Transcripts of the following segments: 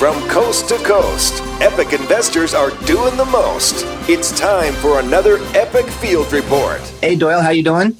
From coast to coast, epic investors are doing the most. It's time for another epic field report. Hey Doyle, how you doing?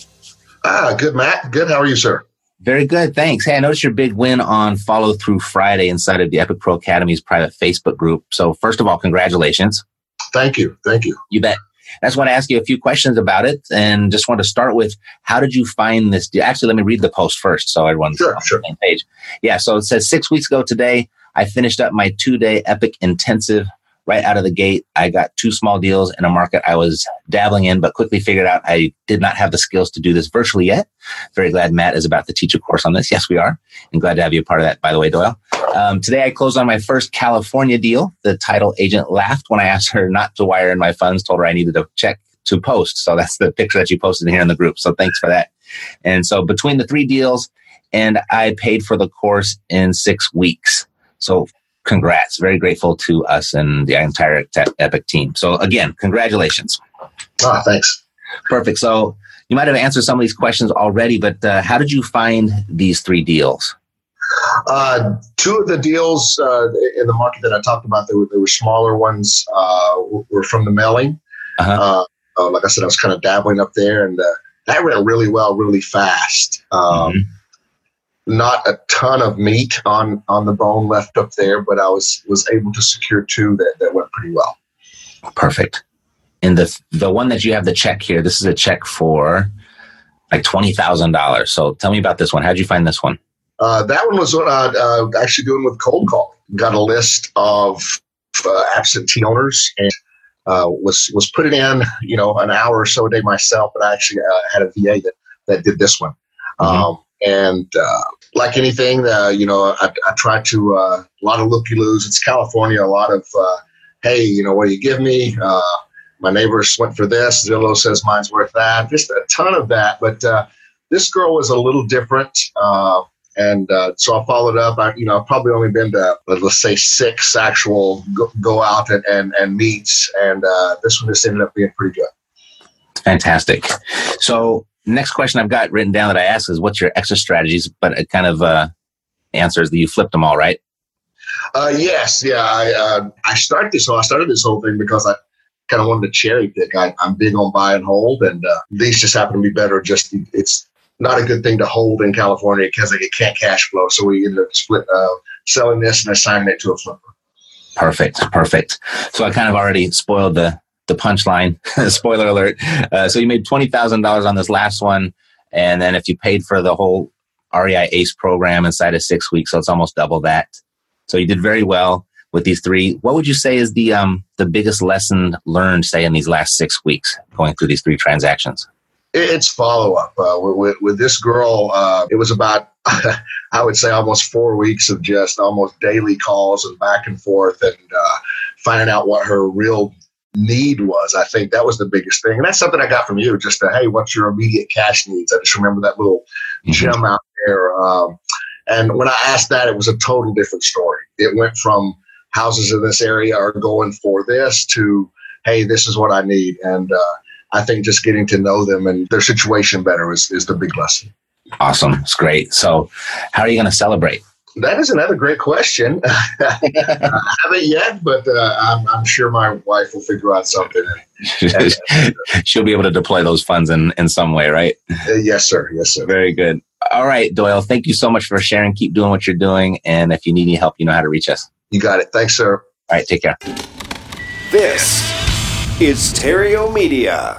Ah, good, Matt. Good. How are you, sir? Very good, thanks. Hey, I noticed your big win on Follow Through Friday inside of the Epic Pro Academy's private Facebook group. So, first of all, congratulations. Thank you. Thank you. You bet. I just want to ask you a few questions about it, and just want to start with how did you find this? Actually, let me read the post first, so everyone's sure, on sure. the same page. Yeah. So it says six weeks ago today, I finished up my two day Epic intensive right out of the gate. I got two small deals in a market I was dabbling in, but quickly figured out I did not have the skills to do this virtually yet. Very glad Matt is about to teach a course on this. Yes, we are. And glad to have you a part of that, by the way, Doyle. Um, today I closed on my first California deal. The title agent laughed when I asked her not to wire in my funds, told her I needed a check to post. So that's the picture that you posted here in the group. So thanks for that. And so between the three deals, and I paid for the course in six weeks. So congrats. Very grateful to us and the entire Epic team. So again, congratulations. Ah, thanks. Perfect. So you might have answered some of these questions already, but uh, how did you find these three deals? Uh, two of the deals uh, in the market that I talked about, they were, they were smaller ones, uh, were from the mailing. Uh-huh. Uh, like I said, I was kind of dabbling up there, and uh, that ran really well, really fast. Um, mm-hmm not a ton of meat on on the bone left up there, but I was was able to secure two that, that went pretty well. Perfect. And the the one that you have the check here, this is a check for like twenty thousand dollars. So tell me about this one. How'd you find this one? Uh, that one was what I uh, actually doing with cold call. Got a list of uh, absentee owners and uh, was was putting in you know an hour or so a day myself, but I actually uh, had a VA that that did this one. Mm-hmm. Um, and uh, like anything, uh, you know, I, I try to uh, a lot of looky loos. It's California. A lot of uh, hey, you know, what do you give me? Uh, my neighbors went for this. Zillow says mine's worth that. Just a ton of that. But this girl was a little different. and so I followed up. I, you know, I've probably only been to let's say six actual go, go out and, and, and meets, and this one just ended up being pretty good. Fantastic. So next question I've got written down that I ask is what's your exit strategies? But it kind of uh, answers that you flipped them all, right? Uh, yes, yeah. I uh, I started this. So I started this whole thing because I kind of wanted to cherry pick. I, am big on buy and hold, and uh, these just happen to be better. Just it's not a good thing to hold in California because like, it can't cash flow. So we ended up split uh, selling this and assigning it to a flipper. Perfect, perfect. So I kind of already spoiled the the punchline. Spoiler alert. Uh, so you made twenty thousand dollars on this last one, and then if you paid for the whole REI ACE program inside of six weeks, so it's almost double that. So you did very well with these three. What would you say is the um, the biggest lesson learned, say, in these last six weeks going through these three transactions? It's follow up uh, with, with, this girl. Uh, it was about I would say almost four weeks of just almost daily calls and back and forth and uh, finding out what her real need was. I think that was the biggest thing. And that's something I got from you just to, hey, what's your immediate cash needs? I just remember that little mm-hmm. gem out there. Um, and when I asked that, it was a total different story. It went from houses in this area are going for this to, hey, this is what I need. And uh, I think just getting to know them and their situation better is, is the big lesson. Awesome. It's great. So, how are you going to celebrate? That is another great question. I haven't yet, but uh, I'm, I'm, sure my wife will figure out something. She'll be able to deploy those funds in, in some way, right? Uh, yes, sir. Yes, sir. Very good. All right, Doyle, thank you so much for sharing. Keep doing what you're doing. And if you need any help, you know how to reach us. You got it. Thanks, sir. All right, take care. This is Terrio Media.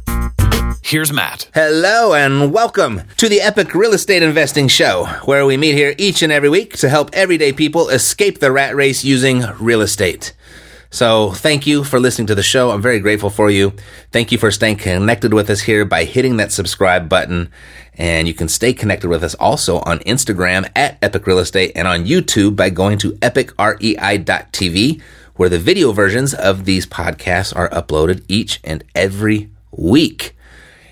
Here's Matt. Hello and welcome to the Epic Real Estate Investing Show, where we meet here each and every week to help everyday people escape the rat race using real estate. So thank you for listening to the show. I'm very grateful for you. Thank you for staying connected with us here by hitting that subscribe button. And you can stay connected with us also on Instagram at Epic Real Estate and on YouTube by going to epicrei.tv, where the video versions of these podcasts are uploaded each and every week.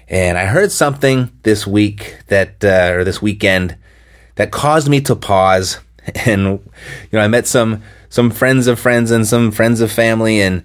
And I heard something this week that, uh, or this weekend that caused me to pause. And, you know, I met some, some friends of friends and some friends of family and,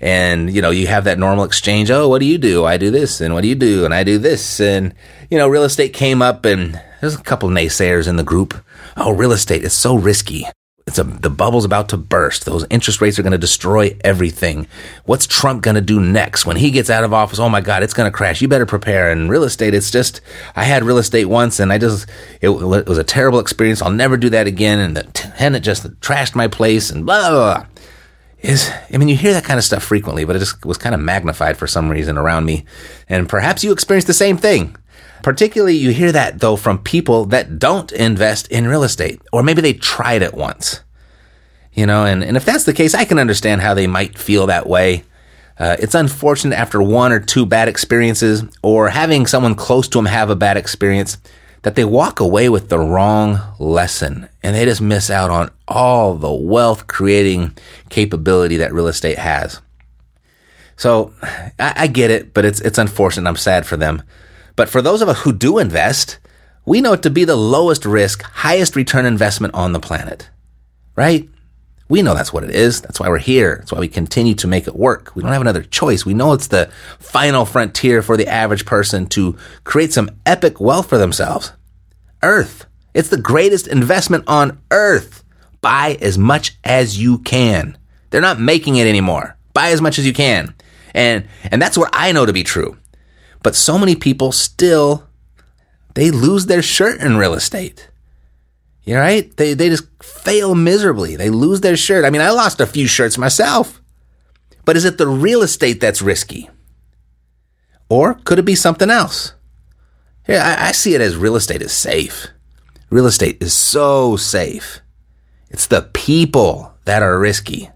and, you know, you have that normal exchange. Oh, what do you do? I do this. And what do you do? And I do this. And, you know, real estate came up and there's a couple naysayers in the group. Oh, real estate is so risky it's a, the bubble's about to burst. Those interest rates are going to destroy everything. What's Trump going to do next when he gets out of office? Oh my God, it's going to crash. You better prepare. And real estate, it's just, I had real estate once and I just, it, it was a terrible experience. I'll never do that again. And the tenant just trashed my place and blah, blah, blah. Is, I mean, you hear that kind of stuff frequently, but it just was kind of magnified for some reason around me. And perhaps you experienced the same thing. Particularly, you hear that though from people that don't invest in real estate, or maybe they tried it once. You know, and, and if that's the case, I can understand how they might feel that way. Uh, it's unfortunate after one or two bad experiences, or having someone close to them have a bad experience, that they walk away with the wrong lesson and they just miss out on all the wealth creating capability that real estate has. So I, I get it, but it's it's unfortunate. I'm sad for them. But for those of us who do invest, we know it to be the lowest risk, highest return investment on the planet. Right? We know that's what it is. That's why we're here. That's why we continue to make it work. We don't have another choice. We know it's the final frontier for the average person to create some epic wealth for themselves. Earth. It's the greatest investment on earth. Buy as much as you can. They're not making it anymore. Buy as much as you can. And, and that's what I know to be true. But so many people still, they lose their shirt in real estate. You know, right? They, they just fail miserably. They lose their shirt. I mean, I lost a few shirts myself. But is it the real estate that's risky? Or could it be something else? Yeah, I, I see it as real estate is safe. Real estate is so safe. It's the people that are risky.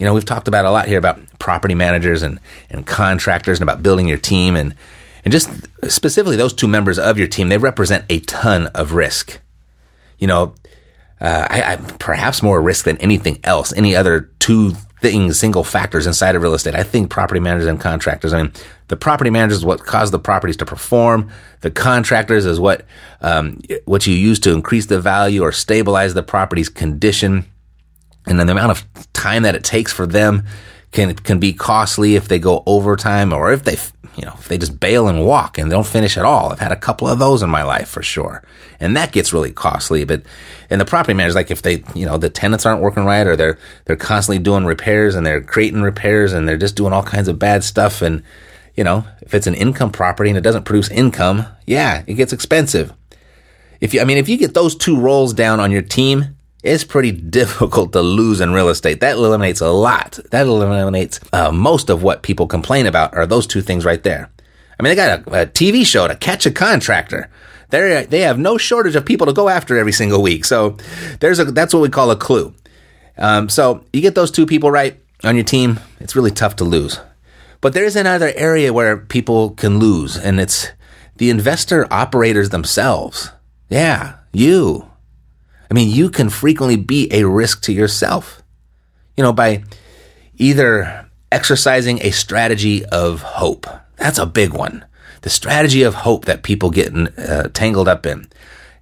You know, we've talked about a lot here about property managers and, and contractors and about building your team and, and just specifically those two members of your team, they represent a ton of risk. You know, uh, I, I, perhaps more risk than anything else, any other two things, single factors inside of real estate. I think property managers and contractors. I mean, the property managers is what cause the properties to perform. The contractors is what um, what you use to increase the value or stabilize the property's condition and then the amount of time that it takes for them can can be costly if they go overtime or if they you know if they just bail and walk and they don't finish at all. I've had a couple of those in my life for sure, and that gets really costly. But and the property managers like if they you know the tenants aren't working right or they're they're constantly doing repairs and they're creating repairs and they're just doing all kinds of bad stuff and you know if it's an income property and it doesn't produce income, yeah, it gets expensive. If you I mean if you get those two roles down on your team it's pretty difficult to lose in real estate. That eliminates a lot. That eliminates uh, most of what people complain about are those two things right there. I mean, they got a, a TV show to catch a contractor. They they have no shortage of people to go after every single week. So there's a that's what we call a clue. Um, so you get those two people right on your team, it's really tough to lose. But there is another area where people can lose, and it's the investor operators themselves. Yeah, you. I mean, you can frequently be a risk to yourself, you know, by either exercising a strategy of hope. That's a big one. The strategy of hope that people get uh, tangled up in.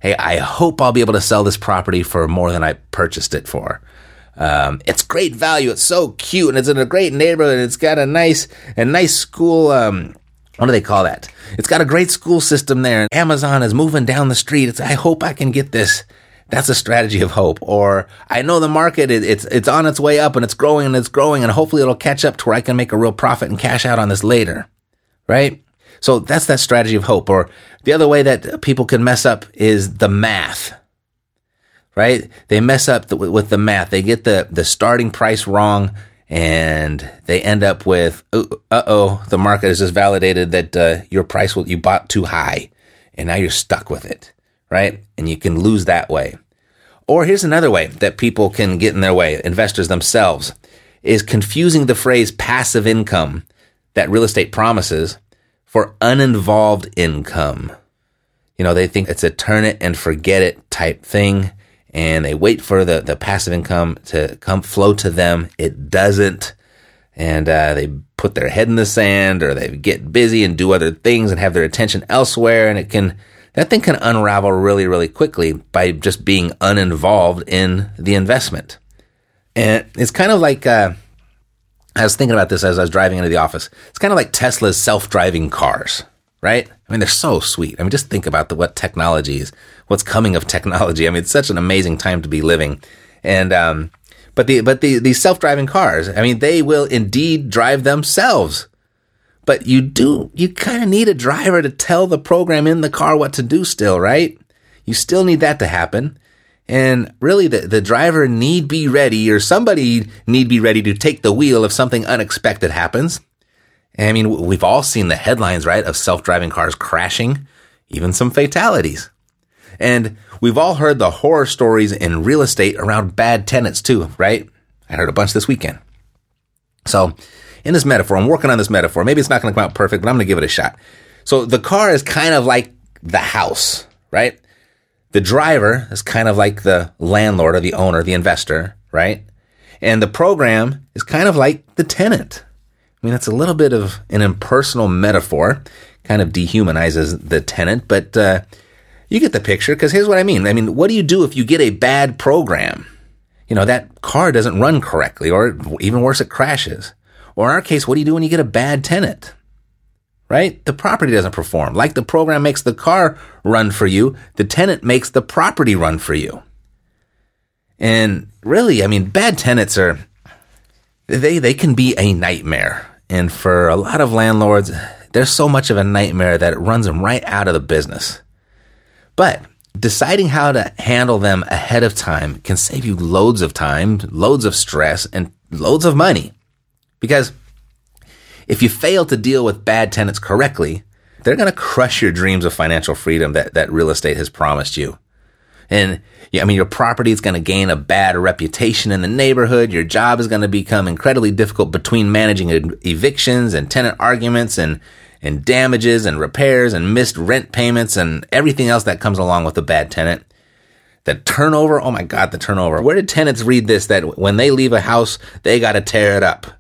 Hey, I hope I'll be able to sell this property for more than I purchased it for. Um, it's great value. It's so cute, and it's in a great neighborhood. It's got a nice, a nice school. Um, what do they call that? It's got a great school system there. And Amazon is moving down the street. It's, I hope I can get this. That's a strategy of hope. Or I know the market, it, it's, it's on its way up and it's growing and it's growing and hopefully it'll catch up to where I can make a real profit and cash out on this later. Right? So that's that strategy of hope. Or the other way that people can mess up is the math, right? They mess up with the math. They get the, the starting price wrong and they end up with, uh oh, the market has just validated that uh, your price will, you bought too high and now you're stuck with it, right? And you can lose that way. Or here's another way that people can get in their way, investors themselves, is confusing the phrase passive income that real estate promises for uninvolved income. You know, they think it's a turn it and forget it type thing and they wait for the, the passive income to come flow to them. It doesn't. And uh, they put their head in the sand or they get busy and do other things and have their attention elsewhere. And it can, that thing can unravel really, really quickly by just being uninvolved in the investment. And it's kind of like, uh, I was thinking about this as I was driving into the office. It's kind of like Tesla's self driving cars, right? I mean, they're so sweet. I mean, just think about the, what technology is, what's coming of technology. I mean, it's such an amazing time to be living. And, um, but the, but the, these self driving cars, I mean, they will indeed drive themselves. But you do, you kind of need a driver to tell the program in the car what to do still, right? You still need that to happen. And really, the, the driver need be ready, or somebody need be ready to take the wheel if something unexpected happens. I mean, we've all seen the headlines, right, of self driving cars crashing, even some fatalities. And we've all heard the horror stories in real estate around bad tenants, too, right? I heard a bunch this weekend. So, in this metaphor, I'm working on this metaphor. Maybe it's not going to come out perfect, but I'm going to give it a shot. So, the car is kind of like the house, right? The driver is kind of like the landlord or the owner, the investor, right? And the program is kind of like the tenant. I mean, that's a little bit of an impersonal metaphor, kind of dehumanizes the tenant, but uh, you get the picture because here's what I mean. I mean, what do you do if you get a bad program? You know, that car doesn't run correctly, or even worse, it crashes. Or in our case, what do you do when you get a bad tenant? right? The property doesn't perform. Like the program makes the car run for you, the tenant makes the property run for you. And really, I mean, bad tenants are, they, they can be a nightmare. And for a lot of landlords, there's so much of a nightmare that it runs them right out of the business. But deciding how to handle them ahead of time can save you loads of time, loads of stress, and loads of money. Because if you fail to deal with bad tenants correctly, they're going to crush your dreams of financial freedom that, that real estate has promised you. And yeah, I mean, your property is going to gain a bad reputation in the neighborhood. Your job is going to become incredibly difficult between managing evictions and tenant arguments and, and damages and repairs and missed rent payments and everything else that comes along with a bad tenant. The turnover, oh my God, the turnover. Where did tenants read this that when they leave a house, they got to tear it up?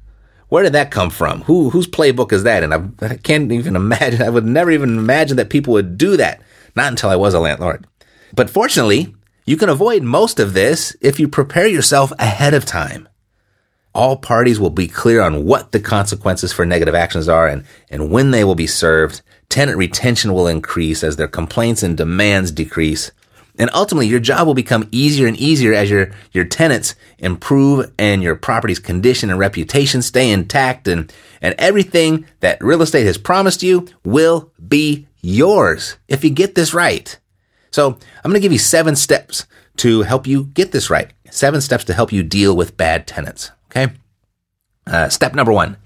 Where did that come from? Who whose playbook is that? And I, I can't even imagine. I would never even imagine that people would do that. Not until I was a landlord. But fortunately, you can avoid most of this if you prepare yourself ahead of time. All parties will be clear on what the consequences for negative actions are and, and when they will be served. Tenant retention will increase as their complaints and demands decrease. And ultimately, your job will become easier and easier as your, your tenants improve and your property's condition and reputation stay intact and, and everything that real estate has promised you will be yours if you get this right. So I'm going to give you seven steps to help you get this right. Seven steps to help you deal with bad tenants. Okay. Uh, step number one,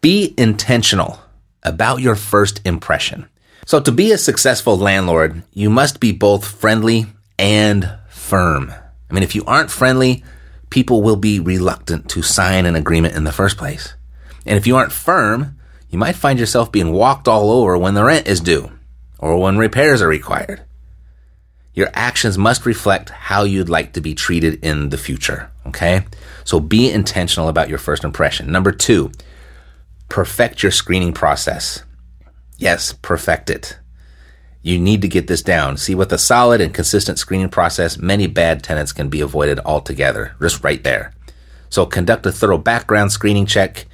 be intentional about your first impression. So to be a successful landlord, you must be both friendly and firm. I mean, if you aren't friendly, people will be reluctant to sign an agreement in the first place. And if you aren't firm, you might find yourself being walked all over when the rent is due or when repairs are required. Your actions must reflect how you'd like to be treated in the future. Okay. So be intentional about your first impression. Number two, perfect your screening process. Yes, perfect it. You need to get this down. See, with a solid and consistent screening process, many bad tenants can be avoided altogether, just right there. So conduct a thorough background screening check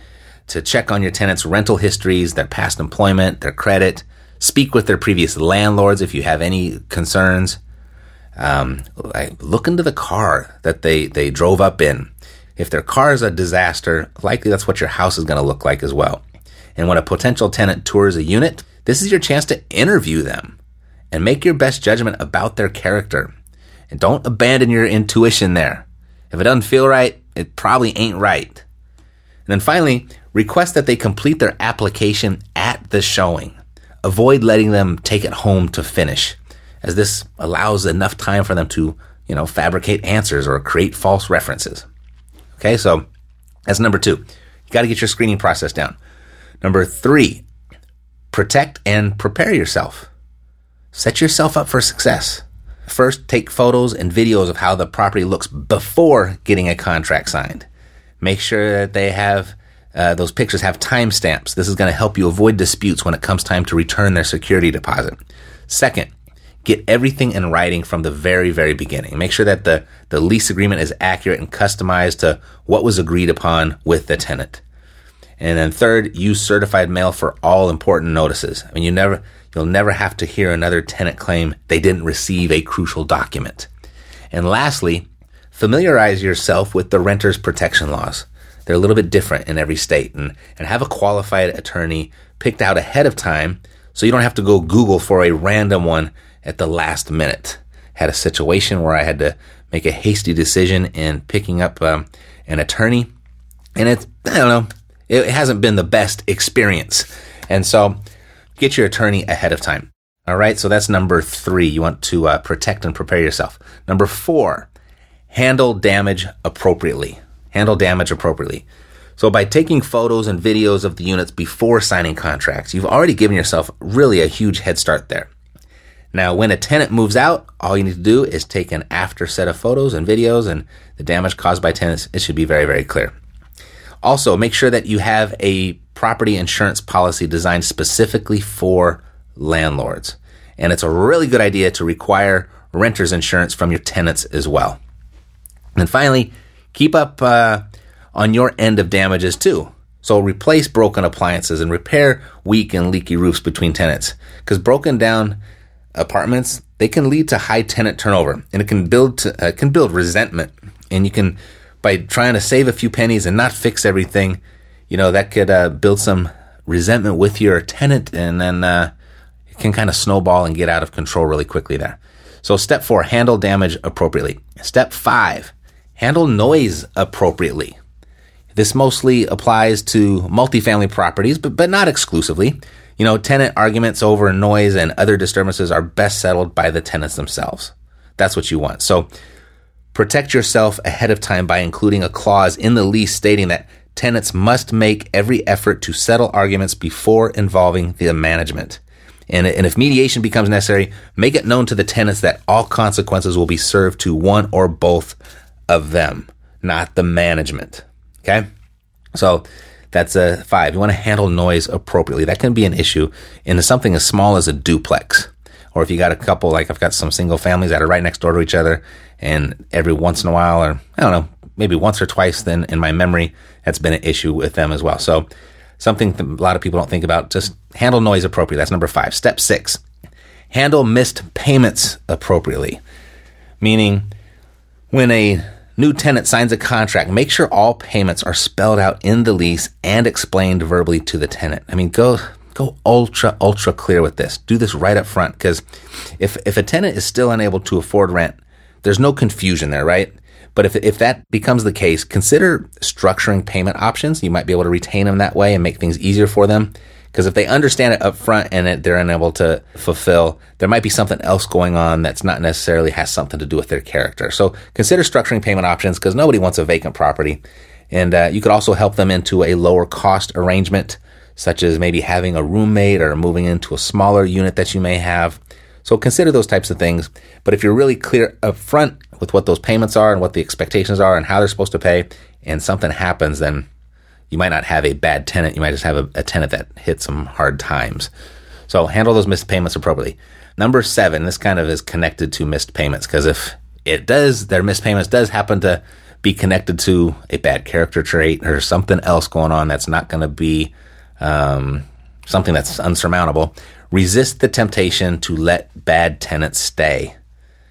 to check on your tenants' rental histories, their past employment, their credit. Speak with their previous landlords if you have any concerns. Um, look into the car that they, they drove up in. If their car is a disaster, likely that's what your house is going to look like as well. And when a potential tenant tours a unit, this is your chance to interview them and make your best judgment about their character. And don't abandon your intuition there. If it doesn't feel right, it probably ain't right. And then finally, request that they complete their application at the showing. Avoid letting them take it home to finish, as this allows enough time for them to, you know, fabricate answers or create false references. Okay, so that's number two. You got to get your screening process down. Number three, protect and prepare yourself. Set yourself up for success. First, take photos and videos of how the property looks before getting a contract signed. Make sure that they have uh, those pictures have timestamps. This is going to help you avoid disputes when it comes time to return their security deposit. Second, get everything in writing from the very, very beginning. Make sure that the, the lease agreement is accurate and customized to what was agreed upon with the tenant. And then third, use certified mail for all important notices. I mean, you never, you'll never have to hear another tenant claim they didn't receive a crucial document. And lastly, familiarize yourself with the renter's protection laws. They're a little bit different in every state and, and have a qualified attorney picked out ahead of time so you don't have to go Google for a random one at the last minute. Had a situation where I had to make a hasty decision in picking up um, an attorney and it's, I don't know, it hasn't been the best experience. And so get your attorney ahead of time. All right. So that's number three. You want to uh, protect and prepare yourself. Number four, handle damage appropriately. Handle damage appropriately. So by taking photos and videos of the units before signing contracts, you've already given yourself really a huge head start there. Now, when a tenant moves out, all you need to do is take an after set of photos and videos and the damage caused by tenants. It should be very, very clear. Also, make sure that you have a property insurance policy designed specifically for landlords. And it's a really good idea to require renter's insurance from your tenants as well. And finally, keep up uh, on your end of damages too. So replace broken appliances and repair weak and leaky roofs between tenants. Because broken down apartments, they can lead to high tenant turnover and it can build to, uh, can build resentment. And you can by trying to save a few pennies and not fix everything, you know, that could uh, build some resentment with your tenant and then uh, it can kind of snowball and get out of control really quickly there. So, step four, handle damage appropriately. Step five, handle noise appropriately. This mostly applies to multifamily properties, but, but not exclusively. You know, tenant arguments over noise and other disturbances are best settled by the tenants themselves. That's what you want. So, Protect yourself ahead of time by including a clause in the lease stating that tenants must make every effort to settle arguments before involving the management. And, and if mediation becomes necessary, make it known to the tenants that all consequences will be served to one or both of them, not the management. Okay? So that's a five. You want to handle noise appropriately. That can be an issue in something as small as a duplex. Or if you got a couple, like I've got some single families that are right next door to each other and every once in a while, or I don't know, maybe once or twice, then in my memory, that's been an issue with them as well. So something a lot of people don't think about. Just handle noise appropriately. That's number five. Step six, handle missed payments appropriately. Meaning, when a new tenant signs a contract, make sure all payments are spelled out in the lease and explained verbally to the tenant. I mean, go go ultra ultra clear with this. Do this right up front because if if a tenant is still unable to afford rent, there's no confusion there, right? But if, if that becomes the case, consider structuring payment options. You might be able to retain them that way and make things easier for them. Because if they understand it up front and it, they're unable to fulfill, there might be something else going on that's not necessarily has something to do with their character. So consider structuring payment options because nobody wants a vacant property. And uh, you could also help them into a lower cost arrangement, such as maybe having a roommate or moving into a smaller unit that you may have. So consider those types of things. But if you're really clear up front with what those payments are and what the expectations are and how they're supposed to pay, and something happens, then you might not have a bad tenant. You might just have a, a tenant that hit some hard times. So handle those missed payments appropriately. Number seven, this kind of is connected to missed payments because if it does, their missed payments does happen to be connected to a bad character trait or something else going on that's not going to be um, something that's unsurmountable. Resist the temptation to let bad tenants stay.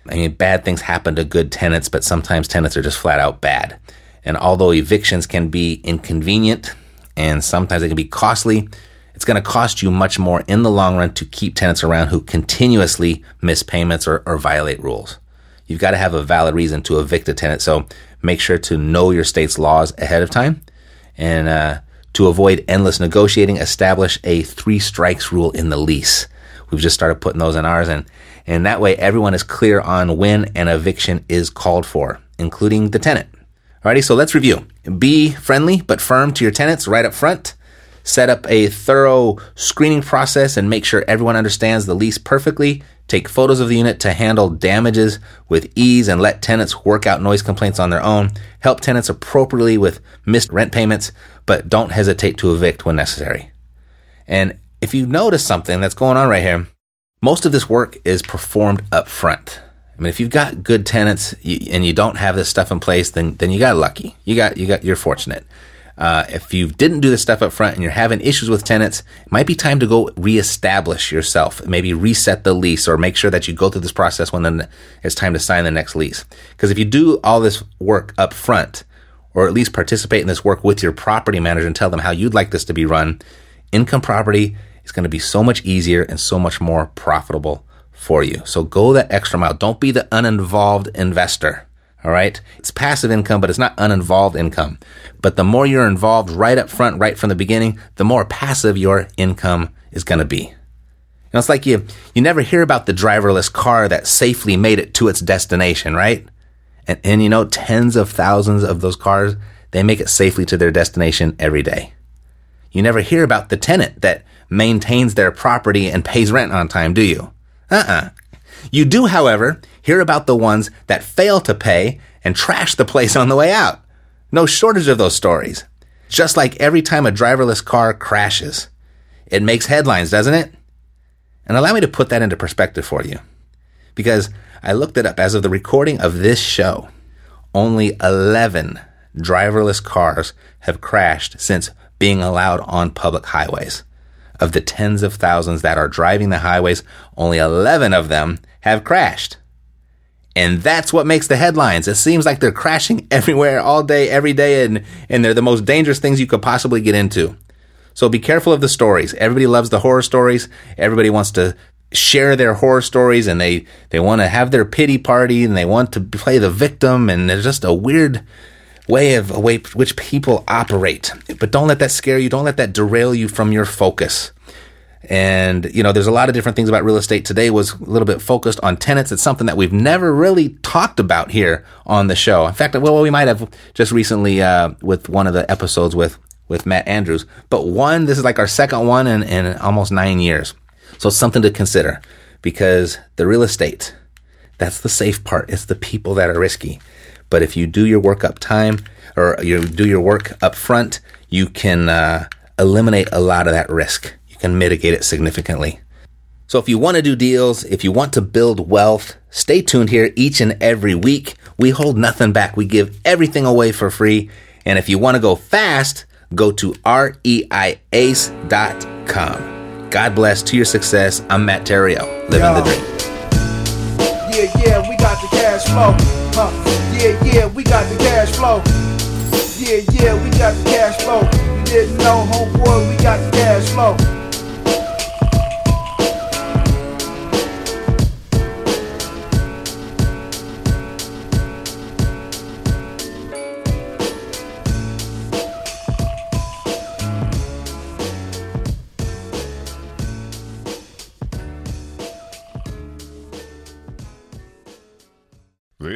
I mean, bad things happen to good tenants, but sometimes tenants are just flat out bad. And although evictions can be inconvenient and sometimes they can be costly, it's going to cost you much more in the long run to keep tenants around who continuously miss payments or, or violate rules. You've got to have a valid reason to evict a tenant. So make sure to know your state's laws ahead of time. And uh, to avoid endless negotiating, establish a three strikes rule in the lease. We've just started putting those in ours. And, and that way everyone is clear on when an eviction is called for, including the tenant. Alrighty, so let's review. Be friendly but firm to your tenants right up front set up a thorough screening process and make sure everyone understands the lease perfectly. Take photos of the unit to handle damages with ease and let tenants work out noise complaints on their own. Help tenants appropriately with missed rent payments, but don't hesitate to evict when necessary. And if you notice something that's going on right here, most of this work is performed up front. I mean, if you've got good tenants and you don't have this stuff in place, then then you got lucky. You got you got you're fortunate. Uh, if you didn't do this stuff up front and you're having issues with tenants, it might be time to go reestablish yourself. Maybe reset the lease or make sure that you go through this process when then it's time to sign the next lease. Because if you do all this work up front, or at least participate in this work with your property manager and tell them how you'd like this to be run, income property is going to be so much easier and so much more profitable for you. So go that extra mile. Don't be the uninvolved investor. All right. It's passive income, but it's not uninvolved income. But the more you're involved right up front, right from the beginning, the more passive your income is going to be. You know, it's like you, you never hear about the driverless car that safely made it to its destination, right? And, and you know, tens of thousands of those cars, they make it safely to their destination every day. You never hear about the tenant that maintains their property and pays rent on time, do you? Uh-uh. You do, however, hear about the ones that fail to pay and trash the place on the way out. No shortage of those stories. Just like every time a driverless car crashes, it makes headlines, doesn't it? And allow me to put that into perspective for you. Because I looked it up as of the recording of this show, only 11 driverless cars have crashed since being allowed on public highways. Of the tens of thousands that are driving the highways, only 11 of them have crashed. And that's what makes the headlines. It seems like they're crashing everywhere all day, every day, and, and they're the most dangerous things you could possibly get into. So be careful of the stories. Everybody loves the horror stories. Everybody wants to share their horror stories and they, they want to have their pity party and they want to play the victim. And there's just a weird way of a way which people operate. But don't let that scare you. Don't let that derail you from your focus. And, you know, there's a lot of different things about real estate today was a little bit focused on tenants. It's something that we've never really talked about here on the show. In fact, well, we might have just recently, uh, with one of the episodes with, with Matt Andrews, but one, this is like our second one in, in almost nine years. So something to consider because the real estate, that's the safe part. It's the people that are risky. But if you do your work up time or you do your work up front, you can, uh, eliminate a lot of that risk can mitigate it significantly. So if you want to do deals, if you want to build wealth, stay tuned here each and every week. We hold nothing back. We give everything away for free. And if you want to go fast, go to reiace.com. God bless to your success. I'm Matt Theriault, living Yo. the dream. Yeah, yeah, we got the cash flow. Huh. Yeah, yeah, we got the cash flow. Yeah, yeah, we got the cash flow. You didn't know, homeboy, we got the cash flow.